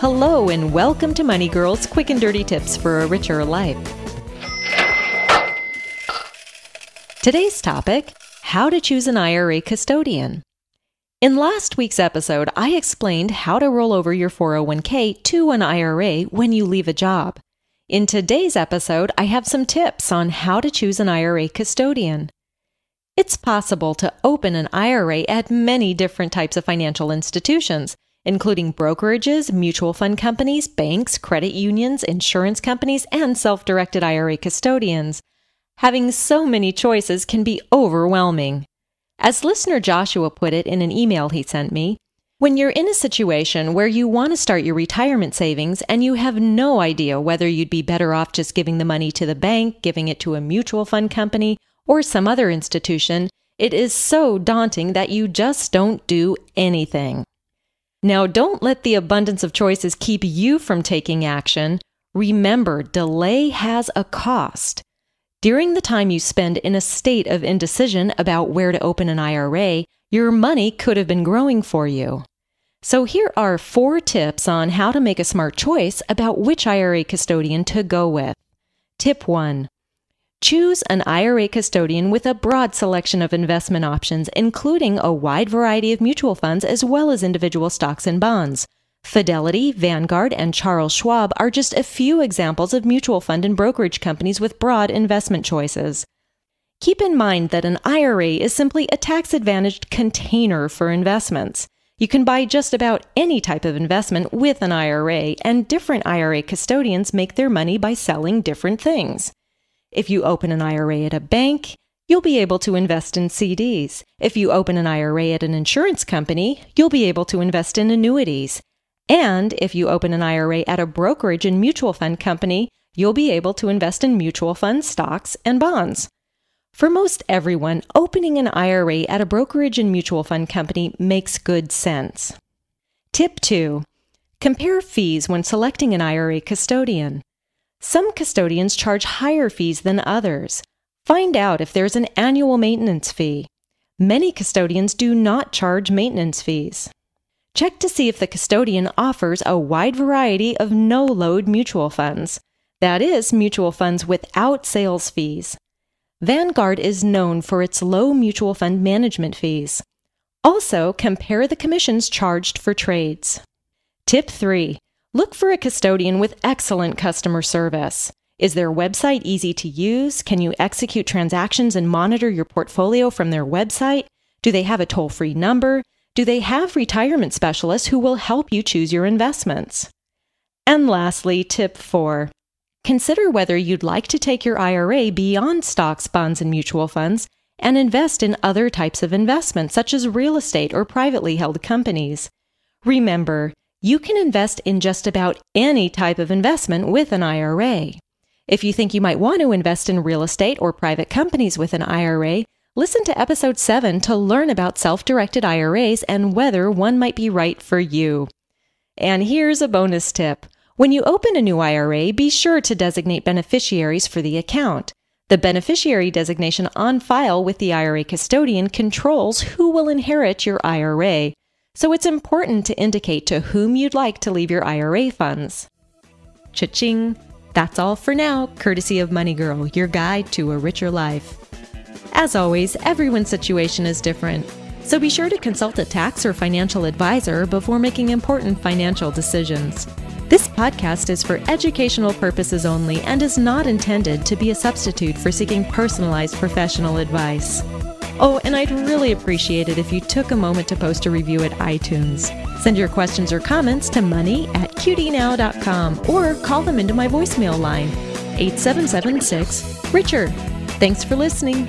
Hello and welcome to Money Girls Quick and Dirty Tips for a Richer Life. Today's topic How to choose an IRA custodian. In last week's episode, I explained how to roll over your 401k to an IRA when you leave a job. In today's episode, I have some tips on how to choose an IRA custodian. It's possible to open an IRA at many different types of financial institutions, including brokerages, mutual fund companies, banks, credit unions, insurance companies, and self directed IRA custodians. Having so many choices can be overwhelming. As listener Joshua put it in an email he sent me, when you're in a situation where you want to start your retirement savings and you have no idea whether you'd be better off just giving the money to the bank, giving it to a mutual fund company, or some other institution, it is so daunting that you just don't do anything. Now, don't let the abundance of choices keep you from taking action. Remember, delay has a cost. During the time you spend in a state of indecision about where to open an IRA, your money could have been growing for you. So, here are four tips on how to make a smart choice about which IRA custodian to go with. Tip 1 Choose an IRA custodian with a broad selection of investment options, including a wide variety of mutual funds as well as individual stocks and bonds. Fidelity, Vanguard, and Charles Schwab are just a few examples of mutual fund and brokerage companies with broad investment choices. Keep in mind that an IRA is simply a tax advantaged container for investments. You can buy just about any type of investment with an IRA, and different IRA custodians make their money by selling different things. If you open an IRA at a bank, you'll be able to invest in CDs. If you open an IRA at an insurance company, you'll be able to invest in annuities. And if you open an IRA at a brokerage and mutual fund company, you'll be able to invest in mutual funds, stocks, and bonds. For most everyone, opening an IRA at a brokerage and mutual fund company makes good sense. Tip 2 Compare fees when selecting an IRA custodian. Some custodians charge higher fees than others. Find out if there's an annual maintenance fee. Many custodians do not charge maintenance fees. Check to see if the custodian offers a wide variety of no load mutual funds. That is, mutual funds without sales fees. Vanguard is known for its low mutual fund management fees. Also, compare the commissions charged for trades. Tip 3 Look for a custodian with excellent customer service. Is their website easy to use? Can you execute transactions and monitor your portfolio from their website? Do they have a toll free number? Do they have retirement specialists who will help you choose your investments? And lastly, tip four consider whether you'd like to take your IRA beyond stocks, bonds, and mutual funds and invest in other types of investments, such as real estate or privately held companies. Remember, you can invest in just about any type of investment with an IRA. If you think you might want to invest in real estate or private companies with an IRA, listen to episode 7 to learn about self directed IRAs and whether one might be right for you. And here's a bonus tip. When you open a new IRA, be sure to designate beneficiaries for the account. The beneficiary designation on file with the IRA custodian controls who will inherit your IRA so it's important to indicate to whom you'd like to leave your IRA funds. Cha-ching! That's all for now, courtesy of Money Girl, your guide to a richer life. As always, everyone's situation is different. So be sure to consult a tax or financial advisor before making important financial decisions. This podcast is for educational purposes only and is not intended to be a substitute for seeking personalized professional advice. Oh, and I'd really appreciate it if you took a moment to post a review at iTunes. Send your questions or comments to money at qdnow.com or call them into my voicemail line, 8776 Richard. Thanks for listening.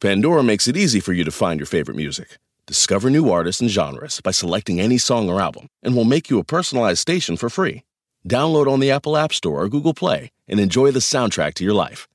Pandora makes it easy for you to find your favorite music. Discover new artists and genres by selecting any song or album, and we'll make you a personalized station for free. Download on the Apple App Store or Google Play and enjoy the soundtrack to your life.